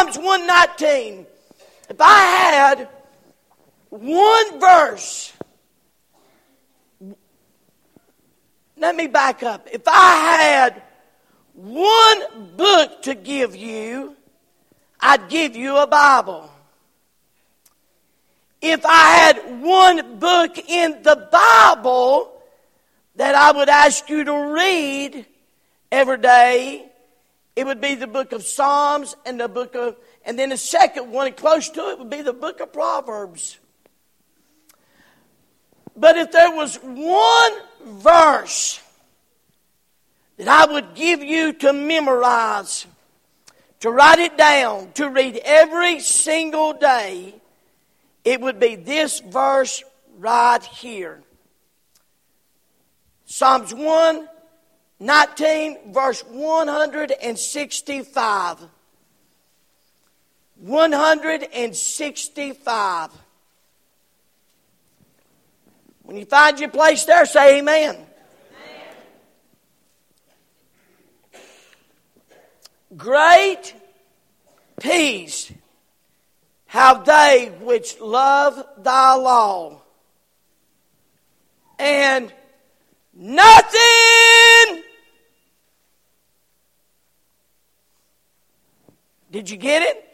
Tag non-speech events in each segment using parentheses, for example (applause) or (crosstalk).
Psalms 119. If I had one verse, let me back up. If I had one book to give you, I'd give you a Bible. If I had one book in the Bible that I would ask you to read every day, it would be the book of Psalms and the book of, and then the second one close to it would be the book of Proverbs. But if there was one verse that I would give you to memorize, to write it down, to read every single day, it would be this verse right here. Psalms 1 19, verse 165. 165. When you find your place there, say amen. amen. Great peace have they which love thy law, and nothing. Did you get it?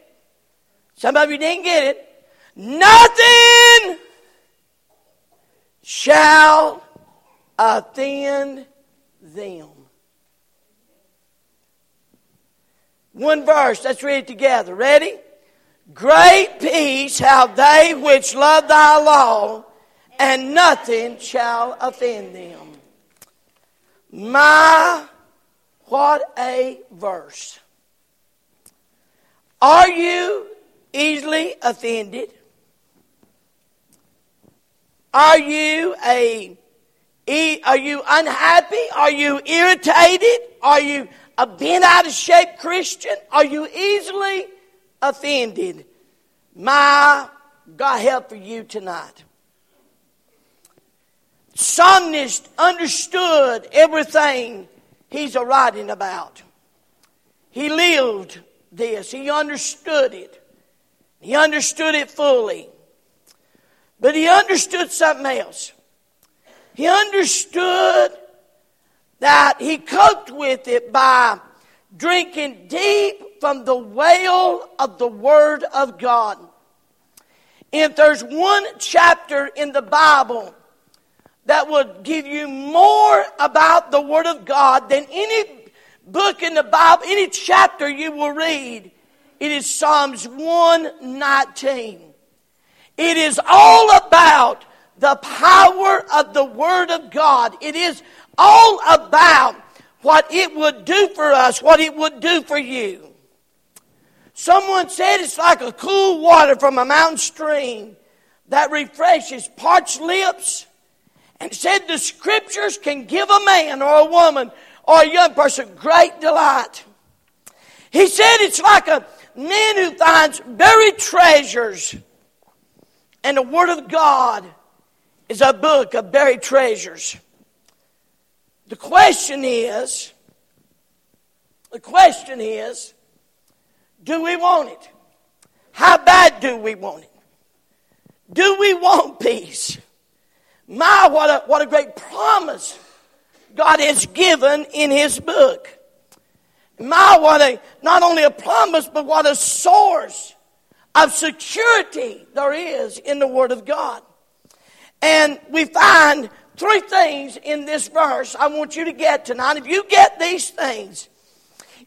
Some of you didn't get it. Nothing shall offend them. One verse, let's read it together. Ready? Great peace have they which love thy law, and nothing shall offend them. My, what a verse. Are you easily offended? Are you a are you unhappy? Are you irritated? Are you a bent out of shape Christian? Are you easily offended. My God help for you tonight. Psalmist understood everything he's writing about. He lived this. He understood it. He understood it fully. But he understood something else. He understood that he coped with it by drinking deep from the well of the Word of God. If there's one chapter in the Bible that would give you more about the Word of God than any book in the Bible, any chapter you will read, it is Psalms 119. It is all about the power of the Word of God. It is all about what it would do for us, what it would do for you. Someone said it's like a cool water from a mountain stream that refreshes parched lips and said the scriptures can give a man or a woman or a young person great delight. He said it's like a man who finds buried treasures and the Word of God is a book of buried treasures. The question is, the question is, do we want it? How bad do we want it? Do we want peace? My, what a, what a great promise God has given in His book. My, what a, not only a promise, but what a source of security there is in the Word of God. And we find three things in this verse I want you to get tonight. If you get these things,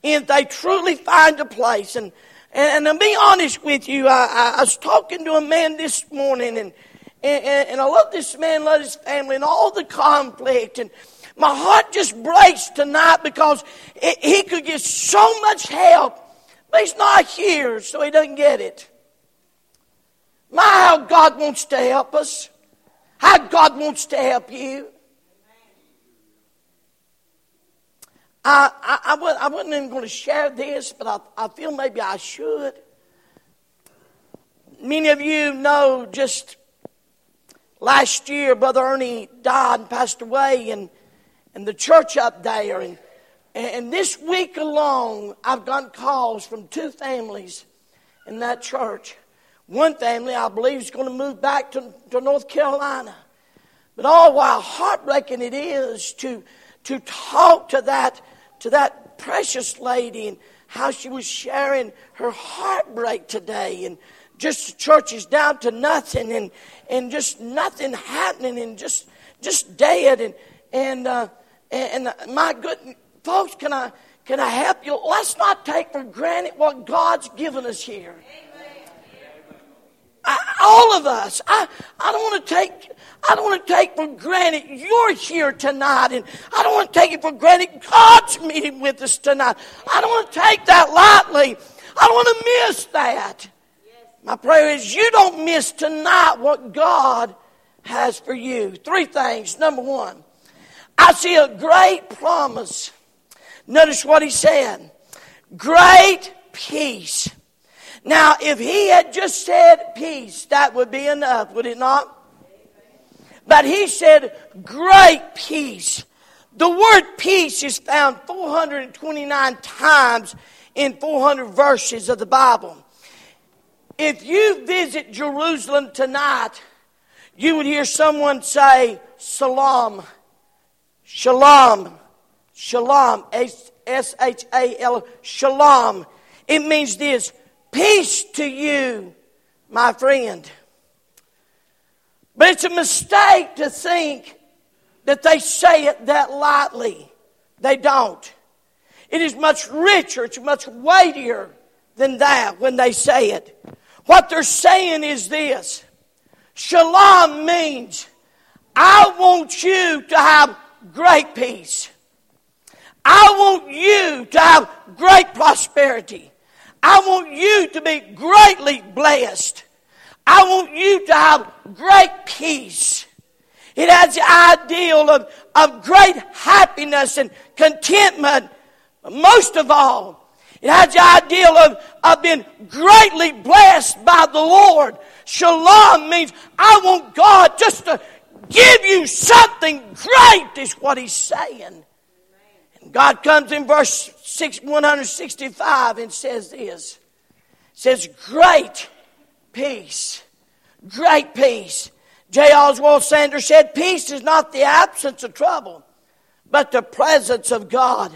if they truly find a place. And, and, and to be honest with you, I, I was talking to a man this morning, and, and, and I love this man, love his family, and all the conflict. And my heart just breaks tonight because it, he could get so much help, but he's not here, so he doesn't get it. My, how God wants to help us. How God wants to help you. I, I, I, I wasn't even going to share this, but I, I feel maybe I should. Many of you know just last year, Brother Ernie died and passed away, and, and the church up there. And, and this week alone, I've gotten calls from two families in that church. One family, I believe, is going to move back to, to North Carolina. But oh, all while heartbreaking it is to, to talk to that, to that precious lady and how she was sharing her heartbreak today and just churches down to nothing and, and just nothing happening and just, just dead and, and, uh, and, and my good folks, can I, can I help you? Let's not take for granted what God's given us here. I, all of us. I, I don't want to take I don't want to take for granted you're here tonight, and I don't want to take it for granted God's meeting with us tonight. I don't want to take that lightly. I don't want to miss that. My prayer is you don't miss tonight what God has for you. Three things. Number one, I see a great promise. Notice what he said great peace. Now, if he had just said peace, that would be enough, would it not? But he said great peace. The word peace is found 429 times in 400 verses of the Bible. If you visit Jerusalem tonight, you would hear someone say, Salam, Shalom, Shalom, S H A L, Shalom. It means this peace to you, my friend. But it's a mistake to think that they say it that lightly. They don't. It is much richer, it's much weightier than that when they say it. What they're saying is this Shalom means, I want you to have great peace. I want you to have great prosperity. I want you to be greatly blessed. I want you to have great peace. It has the ideal of, of great happiness and contentment. Most of all, it has the ideal of, of being greatly blessed by the Lord. Shalom means I want God just to give you something great, is what He's saying. And God comes in verse 6, 165 and says this. says, Great peace. Great peace. J. Oswald Sanders said, Peace is not the absence of trouble, but the presence of God.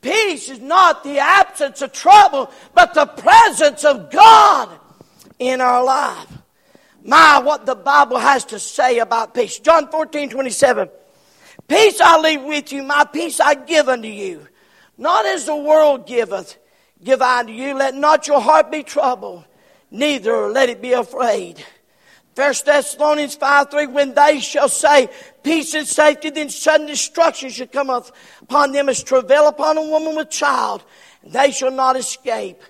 Peace is not the absence of trouble, but the presence of God in our life. My, what the Bible has to say about peace. John 14, 27. Peace I leave with you, my peace I give unto you. Not as the world giveth, give I unto you. Let not your heart be troubled, neither let it be afraid. First Thessalonians 5 3, when they shall say peace and safety, then sudden destruction shall come upon them as travail upon a woman with child, and they shall not escape.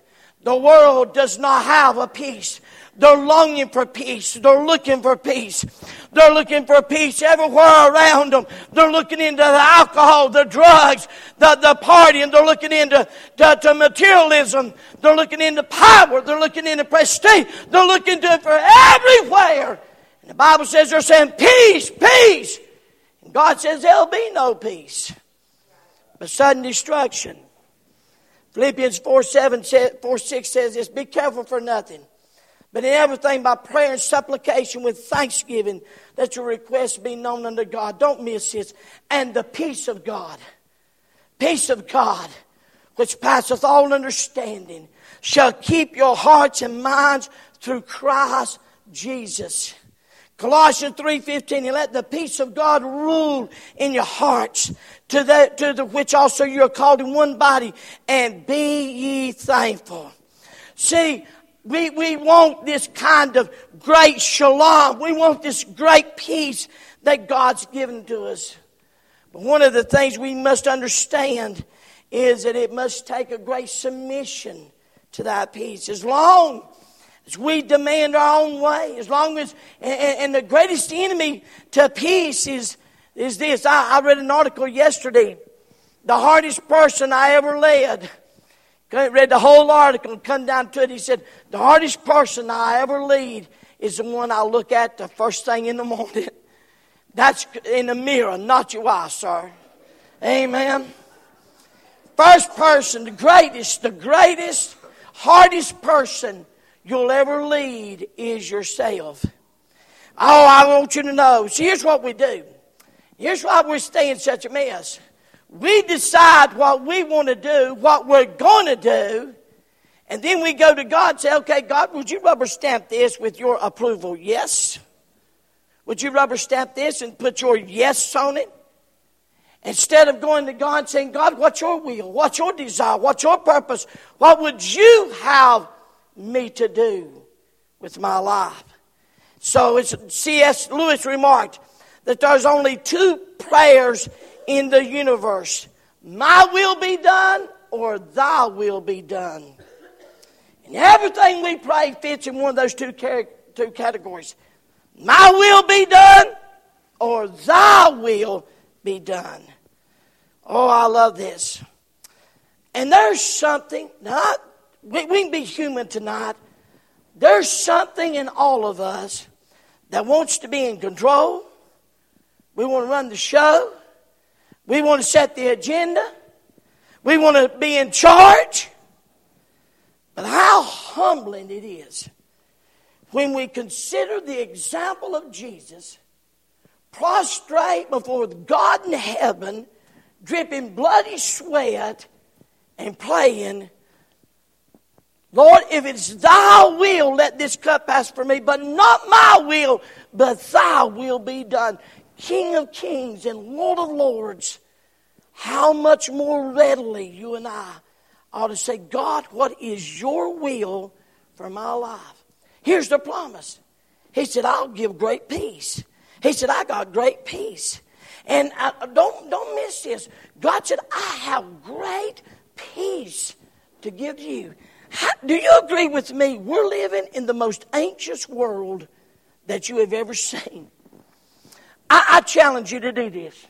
The world does not have a peace. They're longing for peace. They're looking for peace. They're looking for peace everywhere around them. They're looking into the alcohol, the drugs, the, the party, and They're looking into to, to materialism. They're looking into power. They're looking into prestige. They're looking to it for everywhere. And the Bible says they're saying peace, peace. And God says there'll be no peace. But sudden destruction. Philippians 4, 7 4 6 says this, be careful for nothing but in everything by prayer and supplication with thanksgiving, that your requests be known unto God. Don't miss this. And the peace of God, peace of God, which passeth all understanding, shall keep your hearts and minds through Christ Jesus. Colossians 3.15, and let the peace of God rule in your hearts, to, the, to the which also you are called in one body, and be ye thankful. See, we, we want this kind of great shalom. We want this great peace that God's given to us. But one of the things we must understand is that it must take a great submission to that peace. As long as we demand our own way, as long as, and, and the greatest enemy to peace is, is this. I, I read an article yesterday. The hardest person I ever led read the whole article and come down to it. He said, The hardest person I ever lead is the one I look at the first thing in the morning. (laughs) That's in the mirror, not your eye, sir. Amen. First person, the greatest, the greatest, hardest person you'll ever lead is yourself. Oh, I want you to know. See, here's what we do. Here's why we're staying such a mess. We decide what we want to do, what we're going to do, and then we go to God and say, okay, God, would you rubber stamp this with your approval? Yes. Would you rubber stamp this and put your yes on it? Instead of going to God and saying, God, what's your will? What's your desire? What's your purpose? What would you have me to do with my life? So as C.S. Lewis remarked that there's only two prayers in the universe. My will be done or thy will be done. And everything we pray fits in one of those two, two categories. My will be done or thy will be done. Oh, I love this. And there's something, not, we, we can be human tonight. There's something in all of us that wants to be in control. We want to run the show. We want to set the agenda. We want to be in charge. But how humbling it is when we consider the example of Jesus prostrate before God in heaven, dripping bloody sweat, and praying, Lord, if it's thy will, let this cup pass from me, but not my will, but thy will be done. King of kings and Lord of lords, how much more readily you and I ought to say, God, what is your will for my life? Here's the promise. He said, I'll give great peace. He said, I got great peace. And I, uh, don't, don't miss this. God said, I have great peace to give you. How, do you agree with me? We're living in the most anxious world that you have ever seen. I, I challenge you to do this.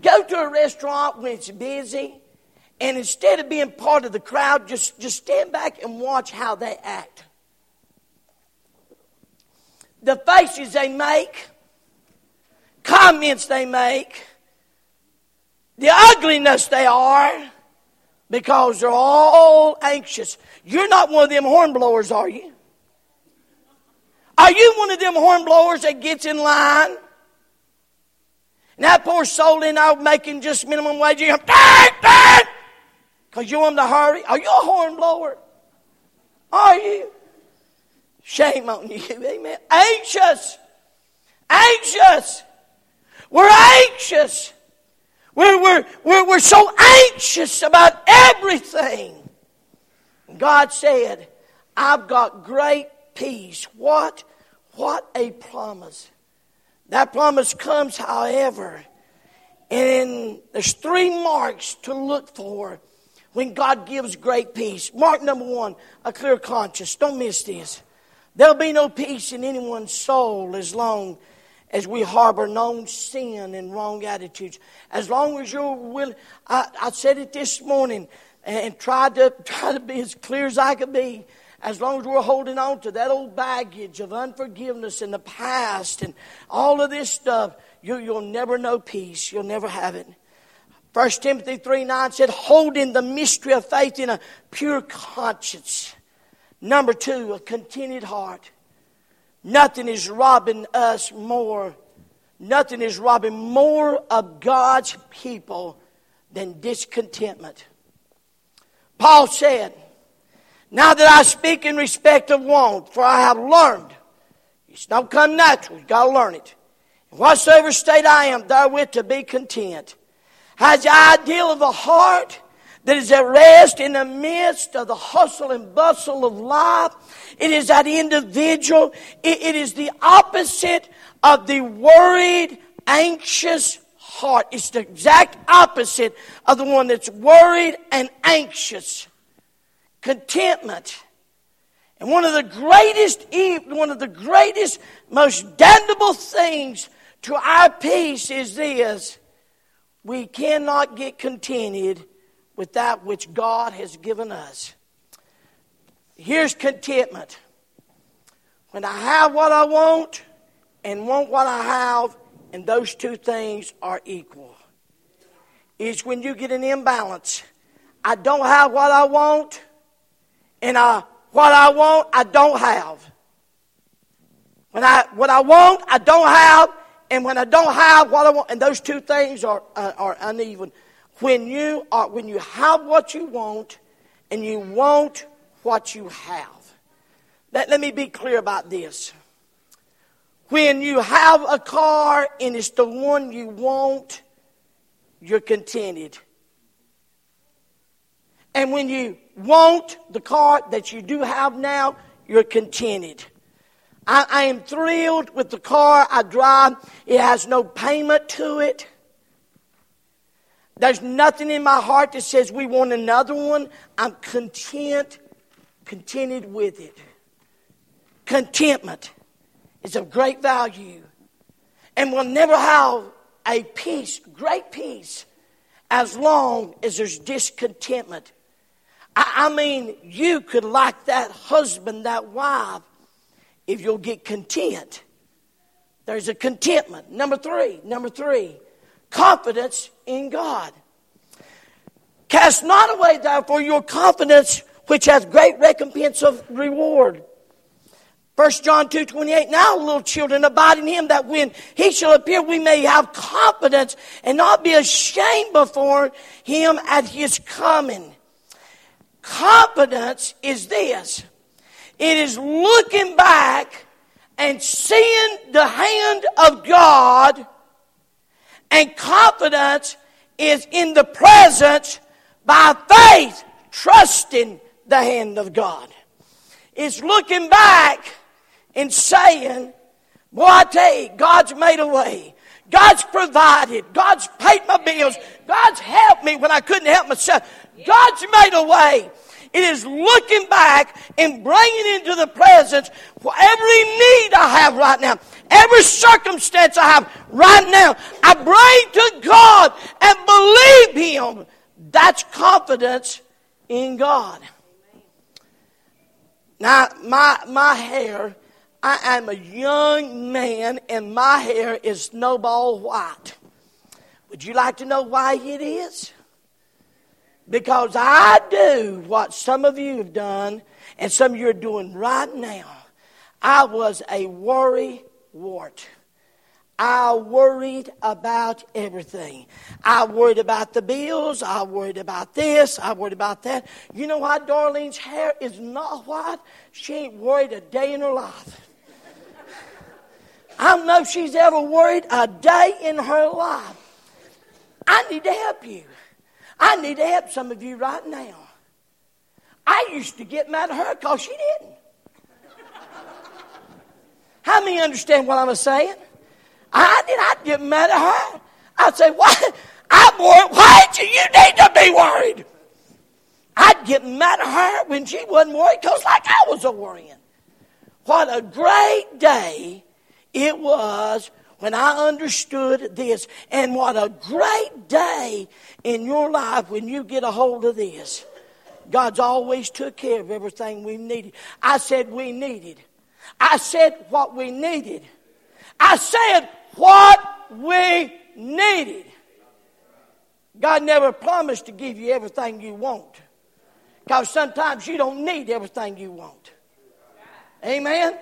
Go to a restaurant when it's busy, and instead of being part of the crowd, just, just stand back and watch how they act. The faces they make, comments they make, the ugliness they are, because they're all anxious. You're not one of them hornblowers, are you? Are you one of them hornblowers that gets in line? That poor soul in there making just minimum wage, you because you want to hurry. Are you a hornblower? Are you? Shame on you. (laughs) Amen. Anxious. Anxious. We're anxious. We're, we're, we're, we're so anxious about everything. God said, I've got great peace. What? What a promise. That promise comes, however, and there's three marks to look for when God gives great peace. Mark number one, a clear conscience. Don't miss this. There'll be no peace in anyone's soul as long as we harbor known sin and wrong attitudes. As long as you're willing, I, I said it this morning and tried to (laughs) try to be as clear as I could be as long as we're holding on to that old baggage of unforgiveness in the past and all of this stuff, you, will never know peace. You'll never have it. 1 Timothy 3 9 said, holding the mystery of faith in a pure conscience. Number two, a contented heart. Nothing is robbing us more. Nothing is robbing more of God's people than discontentment. Paul said, now that I speak in respect of want, for I have learned. It's not come natural. You've got to learn it. In whatsoever state I am, therewith to be content. Has the ideal of the heart that is at rest in the midst of the hustle and bustle of life. It is that individual. it, it is the opposite of the worried, anxious heart. It's the exact opposite of the one that's worried and anxious contentment. And one of the greatest, one of the greatest, most damnable things to our peace is this. We cannot get contented with that which God has given us. Here's contentment. When I have what I want and want what I have, and those two things are equal. It's when you get an imbalance. I don't have what I want And I, what I want, I don't have. When I, what I want, I don't have. And when I don't have what I want, and those two things are, uh, are uneven. When you, are, when you have what you want and you want what you have. Let me be clear about this. When you have a car and it's the one you want, you're contented. And when you want the car that you do have now, you're contented. I, I, am thrilled with the car I drive. It has no payment to it. There's nothing in my heart that says we want another one. I'm content, contented with it. Contentment is of great value and we'll never have a peace, great peace, as long as there's discontentment. I, I mean, you could like that husband, that wife, if you'll get content. There's a contentment. Number three, number three, confidence in God. Cast not away, therefore, your confidence, which has great recompense of reward. 1 John 2 28, now little children abide in him that when he shall appear we may have confidence and not be ashamed before him at his coming. Confidence is this. It is looking back and seeing the hand of God and confidence is in the presence by faith trusting the hand of God. It's looking back and saying, Boy, I tell you, God's made a way. God's provided. God's paid my bills. God's helped me when I couldn't help myself. God's made a way. It is looking back and bringing into the presence for every need I have right now, every circumstance I have right now. I bring to God and believe Him. That's confidence in God. Now, my, my hair I am a young man and my hair is snowball white. Would you like to know why it is? Because I do what some of you have done and some of you are doing right now. I was a worry wart. I worried about everything. I worried about the bills. I worried about this. I worried about that. You know why Darlene's hair is not white? She ain't worried a day in her life. I don't know if she's ever worried a day in her life. I need to help you. I need to help some of you right now. I used to get mad at her because she didn't. How many understand what I'm saying? I did. I'd get mad at her. I'd say, "Why? I'm worried. Why you? You need to be worried." I'd get mad at her when she wasn't worried because, like I was a worrying. What a great day it was when I understood this. And what a great day in your life when you get a hold of this. God's always took care of everything we needed. I said we needed. I said what we needed. I said what we needed. God never promised to give you everything you want. Because sometimes you don't need everything you want. Amen?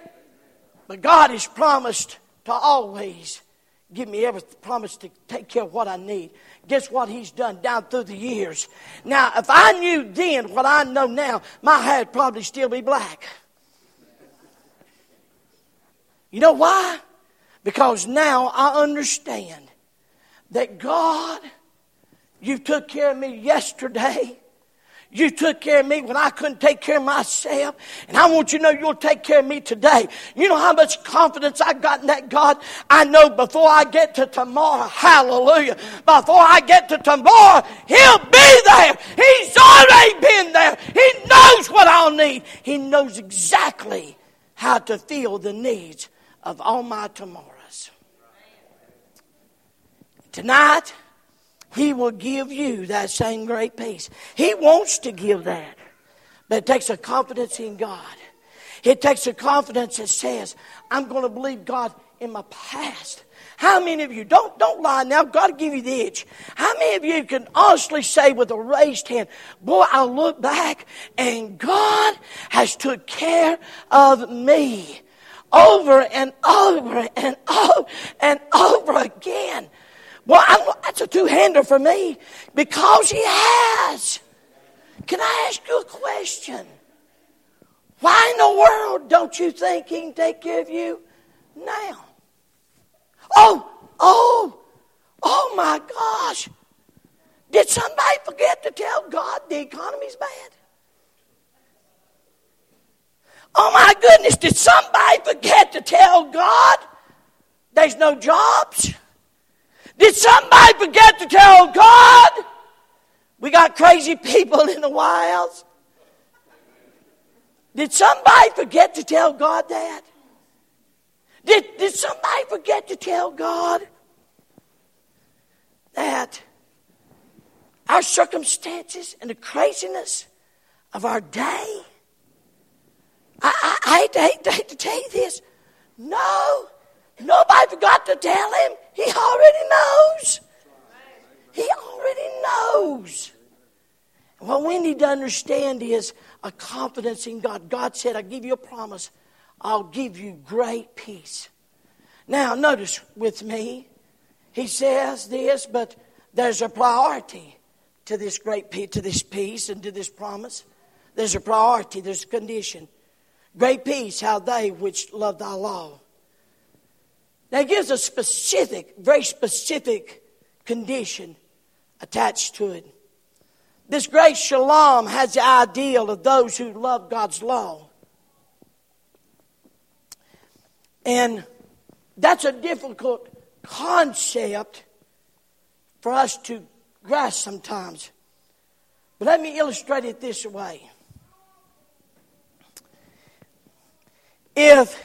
But God has promised to always give me every promise to take care of what I need. Guess what He's done down through the years? Now, if I knew then what I know now, my hair would probably still be black. You know why? Because now I understand that God, you took care of me yesterday. You took care of me when I couldn't take care of myself. And I want you to know you'll take care of me today. You know how much confidence I got in that God? I know before I get to tomorrow, hallelujah, before I get to tomorrow, He'll be there. He's already been there. He knows what I'll need. He knows exactly how to fill the needs of all my tomorrows. Tonight, he will give you that same great peace. He wants to give that. But it takes a confidence in God. It takes a confidence that says, I'm going to believe God in my past. How many of you, don't, don't lie now, God will give you the itch. How many of you can honestly say with a raised hand, boy, I look back and God has took care of me over and over and over and over again. Well, I'm, that's a two-hander for me because he has. Can I ask you a question? Why in the world don't you think he can take care of you now? Oh, oh, oh my gosh. Did somebody forget to tell God the economy's bad? Oh my goodness, did somebody forget to tell God there's no jobs? Did somebody forget to tell God we got crazy people in the wilds. Did somebody forget to tell God that? Did, did somebody forget to tell God that our circumstances and the craziness of our day? I, I, I hate, to, hate, to, hate to tell you this. No, nobody forgot to tell him. He already knows. He already knows. What we need to understand is a confidence in God. God said, I give you a promise. I'll give you great peace. Now, notice with me, he says this, but there's a priority to this great peace, to this peace and to this promise. There's a priority, there's a condition. Great peace, how they which love thy law. Now, it gives a specific, very specific condition attached to it. This great shalom has the ideal of those who love God's law. And that's a difficult concept for us to grasp sometimes. But let me illustrate it this way. If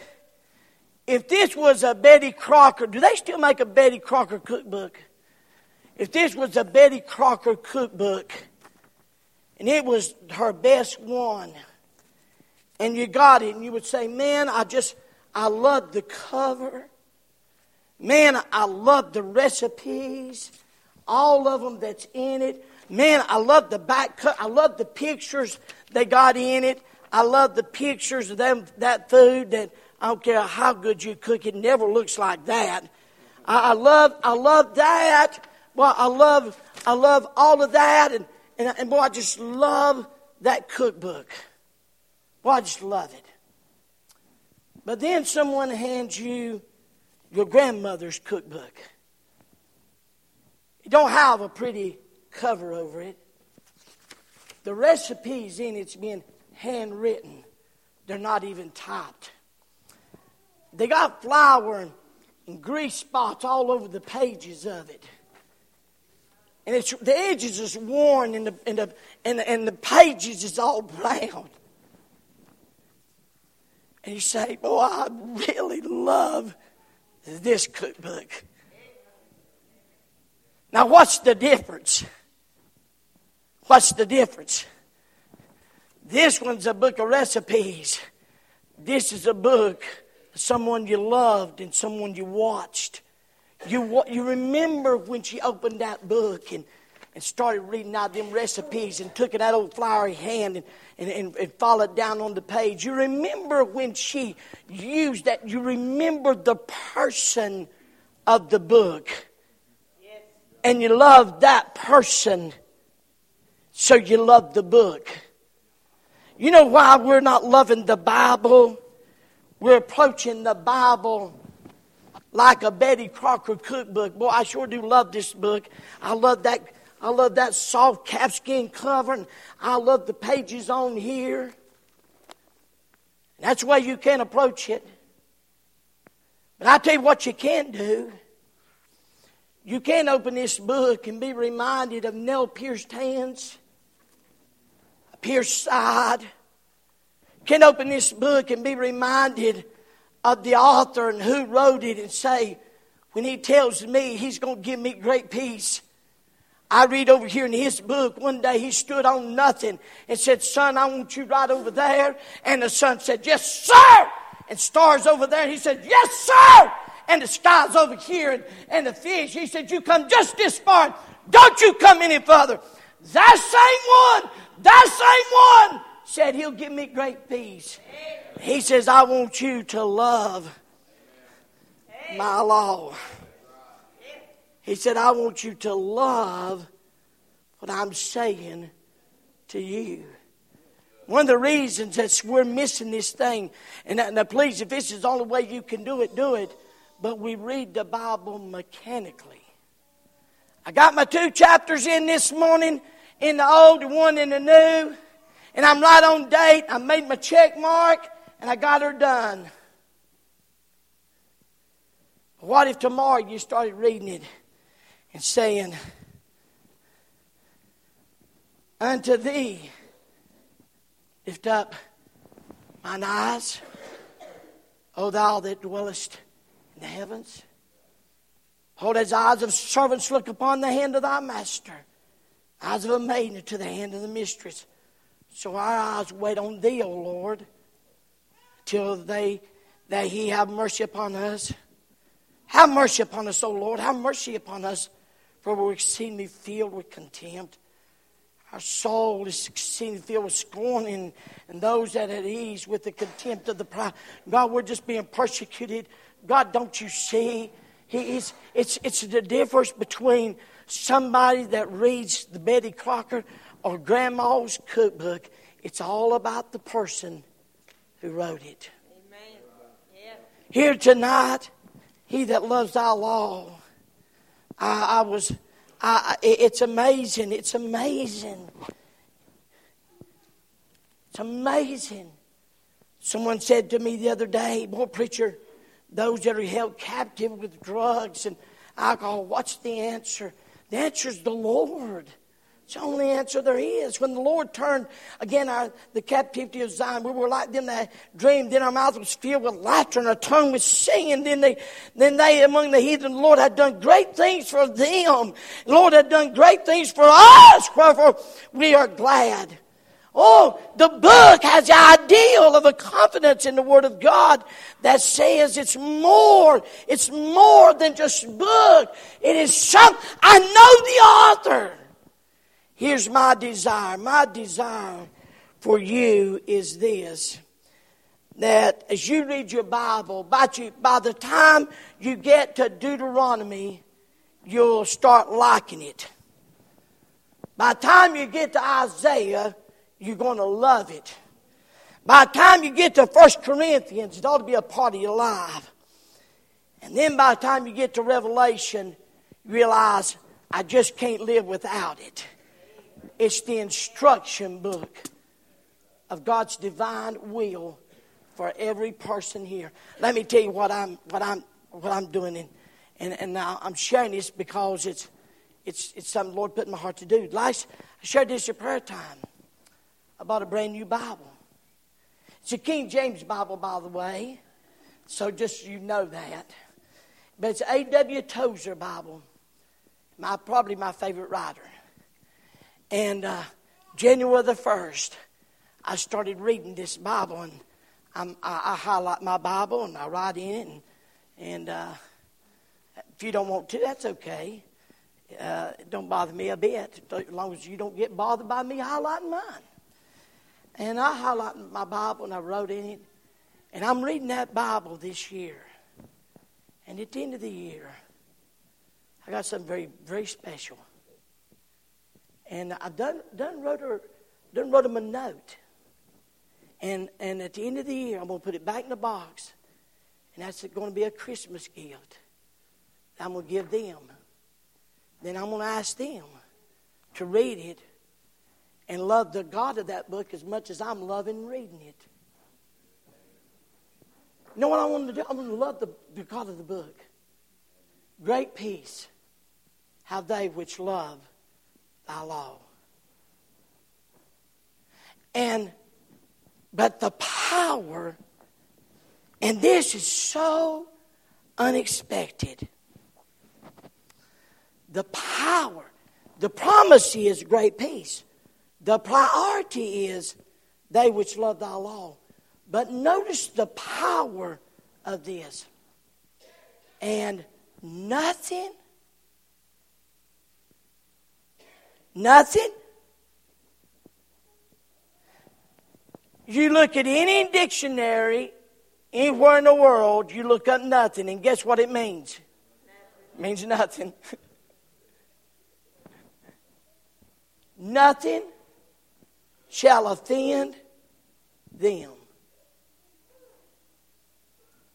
if this was a Betty Crocker, do they still make a Betty Crocker cookbook? If this was a Betty Crocker cookbook and it was her best one, and you got it, and you would say, Man, I just I love the cover. Man, I love the recipes, all of them that's in it. Man, I love the back cut. I love the pictures they got in it. I love the pictures of them that food that I don't care how good you cook, it never looks like that. I, I love I love that. Well, I love I love all of that and, and, and boy, I just love that cookbook. Boy, I just love it. But then someone hands you your grandmother's cookbook. It don't have a pretty cover over it. The recipes in it's been handwritten. They're not even typed. They got flour and, grease spots all over the pages of it. And it's, the edges is worn and the, and, the, and, the, and the pages is all (laughs) brown. And you say, Boy, I really love this cookbook. Now, what's the difference? What's the difference? This one's a book of recipes. This is a book someone you loved and someone you watched. You, you remember when she opened that book and and started reading out them recipes and took that old flowery hand and, and, and, and followed down on the page. You remember when she used that, you remember the person of the book. And you love that person, so you love the book. You know why we're not loving the Bible? We're approaching the Bible like a Betty Crocker cookbook. Boy, I sure do love this book. I love that I love that soft calfskin cover, and I love the pages on here. That's the way you can approach it. But I tell you what you can do. You can open this book and be reminded of nail pierced hands, a pierced side. Can open this book and be reminded of the author and who wrote it and say, when he tells me he's going to give me great peace, I read over here in his book, one day he stood on nothing and said, Son, I want you right over there. And the son said, Yes, sir. And stars over there. And He said, Yes, sir. and the sky's over here and, and the fish. He said, You come just this far. Don't you come any further. That same one, that same one said he'll give me great peace. He says, I want you to love my law. He said, I want you to love what I'm saying to you. One of the reasons that we're missing this thing, and now please, if this is the only way you can do it, do it. But we read the Bible mechanically. I got my two chapters in this morning, in the old one in the new, and I'm right on date. I made my check mark, and I got her done. What if tomorrow you started reading it and saying, Unto thee lift up mine eyes, O thou that dwellest in the heavens. Hold as eyes of servants look upon the hand of thy master, eyes of a maiden to the hand of the mistress. So our eyes wait on thee, O Lord, till they that he have mercy upon us. Have mercy upon us, O Lord. Have mercy upon us, for we're exceedingly filled with contempt. Our soul is exceedingly filled with scorn and, and those that are at ease with the contempt of the proud. God, we're just being persecuted. God, don't you see? He is, it's, it's the difference between somebody that reads the Betty Crocker or Grandma's cookbook. It's all about the person who wrote it. Yeah. Here tonight, he that loves thy law. I, I was, I, it's amazing. It's amazing. It's amazing. Someone said to me the other day, Boy, preacher, those that are held captive with drugs and alcohol, what's the answer? The answer is the Lord. It's the only answer there is. When the Lord turned again our, the captivity of Zion, we were like them that dreamed. Then our mouth was filled with laughter and our tongue was singing. Then they, then they among the heathen, the Lord had done great things for them. The Lord had done great things for us. Wherefore we are glad. Oh, the book has the ideal of a confidence in the Word of God that says it's more, it's more than just book. It is something. I know the author. Here's my desire. My desire for you is this that as you read your Bible, by, you, by the time you get to Deuteronomy, you'll start liking it. By the time you get to Isaiah, you're going to love it. By the time you get to First Corinthians, it ought to be a part of your life. And then by the time you get to Revelation, you realize I just can't live without it. It's the instruction book of God's divine will for every person here. Let me tell you what I'm what I'm what I'm doing and and, and now I'm sharing this because it's it's it's something the Lord put in my heart to do. Last I shared this at prayer time. I bought a brand new Bible. It's a King James Bible, by the way. So just so you know that. But it's A.W. Tozer Bible. My probably my favorite writer. And uh, January the 1st, I started reading this Bible, and I, I highlight my Bible and I write in it. And, and uh, if you don't want to, that's okay. Uh, it don't bother me a bit. As long as you don't get bothered by me highlighting mine. And I highlighted my Bible and I wrote in it. And I'm reading that Bible this year. And at the end of the year, I got something very, very special. And I done, done, wrote, her, done wrote him a note. And, and at the end of the year, I'm going to put it back in the box. And that's going to be a Christmas gift I'm going to give them. Then I'm going to ask them to read it and love the God of that book as much as I'm loving reading it. You know what I want to do? I want to love the, the God of the book. Great peace have they which love law. And, but the power, and this is so unexpected. The power, the promise is great peace. The priority is they which love thy law. But notice the power of this. And nothing, nothing. You look at any dictionary anywhere in the world, you look up nothing, and guess what it means? It means nothing. (laughs) nothing shall offend them.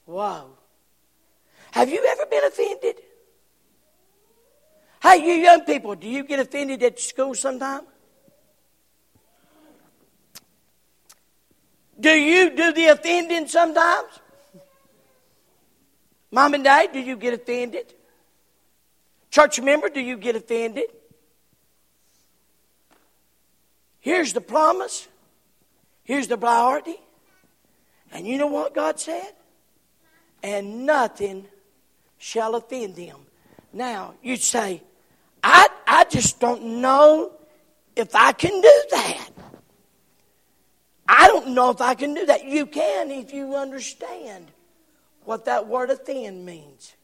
Wow. Have you ever been offended? Hey, you young people, do you get offended at school sometime? Do you do the offending sometimes? Mom and dad, do you get offended? Church member, do you get offended? Here's the promise. Here's the priority. And you know what God said? And nothing shall offend them. Now, you say, I, I just don't know if I can do that. I don't know if I can do that. You can if you understand what that word offend means.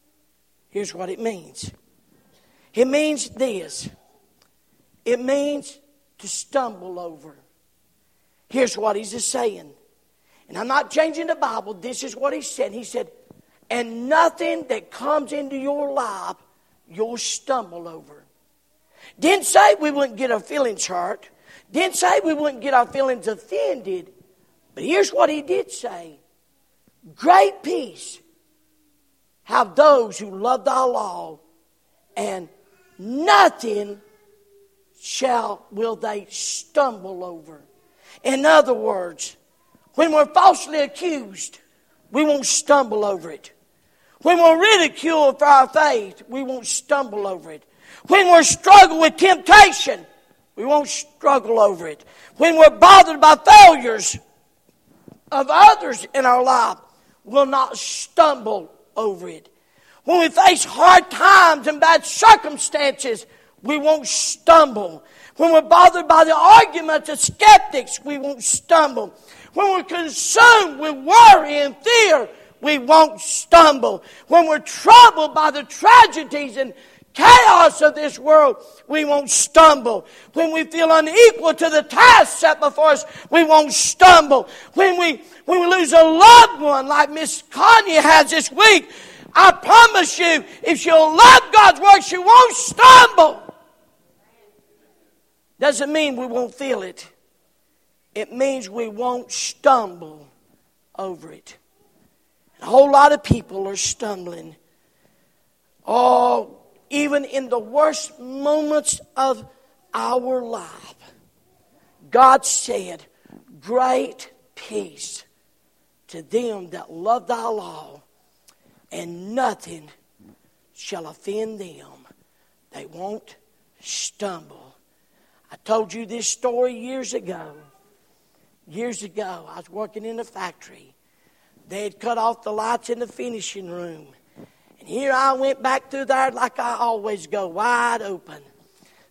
Here's what it means it means this it means to stumble over. Here's what he's saying. And I'm not changing the Bible. This is what he said. He said, and nothing that comes into your life, you'll stumble over. Didn't say we wouldn't get our feelings hurt. Didn't say we wouldn't get our feelings offended. But here's what he did say Great peace have those who love thy law, and nothing shall will they stumble over. In other words, when we're falsely accused, we won't stumble over it. When we're ridiculed for our faith, we won't stumble over it. When we're struggling with temptation, we won't struggle over it. When we're bothered by failures of others in our life, we'll not stumble over it. When we face hard times and bad circumstances, we won't stumble. When we're bothered by the arguments of skeptics, we won't stumble. When we're consumed with worry and fear, we won't stumble. When we're troubled by the tragedies and chaos of this world, we won't stumble. When we feel unequal to the task set before us, we won't stumble. When we, when we lose a loved one like Miss Kanye has this week, I promise you, if she'll love God's word, she won't stumble. Doesn't mean we won't feel it. It means we won't stumble over it. A whole lot of people are stumbling. Oh, even in the worst moments of our life, God said, Great peace to them that love thy law, and nothing shall offend them. They won't stumble. I told you this story years ago. Years ago, I was working in a factory. They had cut off the lights in the finishing room. And here I went back through there like I always go, wide open.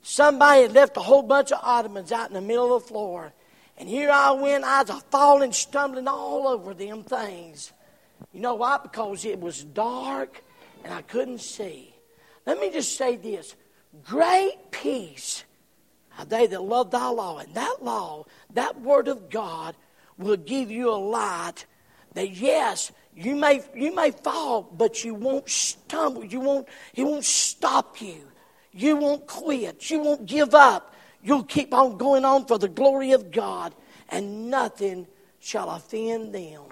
Somebody had left a whole bunch of ottomans out in the middle of the floor. And here I went, I was falling, stumbling all over them things. You know why? Because it was dark and I couldn't see. Let me just say this great peace are they that love thy law. And that law, that word of God, will give you a light that yes, you may, you may fall, but you won't stumble. You won't, it won't stop you. You won't quit. You won't give up. You'll keep on going on for the glory of God, and nothing shall offend them.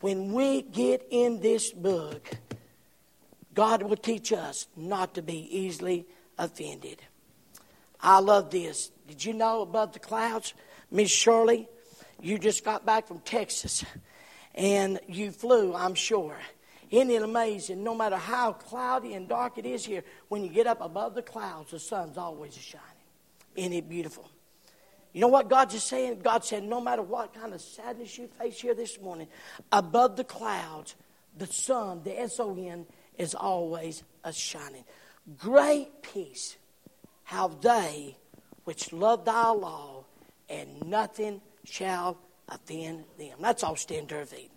When we get in this book, God will teach us not to be easily offended. I love this. Did you know above the clouds, Miss Shirley, you just got back from Texas and you flew, I'm sure. Isn't it amazing? No matter how cloudy and dark it is here, when you get up above the clouds, the sun's always shining. Isn't it beautiful? You know what God's just saying? God said, no matter what kind of sadness you face here this morning, above the clouds, the sun, the S O N, is always a shining. Great peace have they which love thy law, and nothing shall offend them. That's all stand to our feet.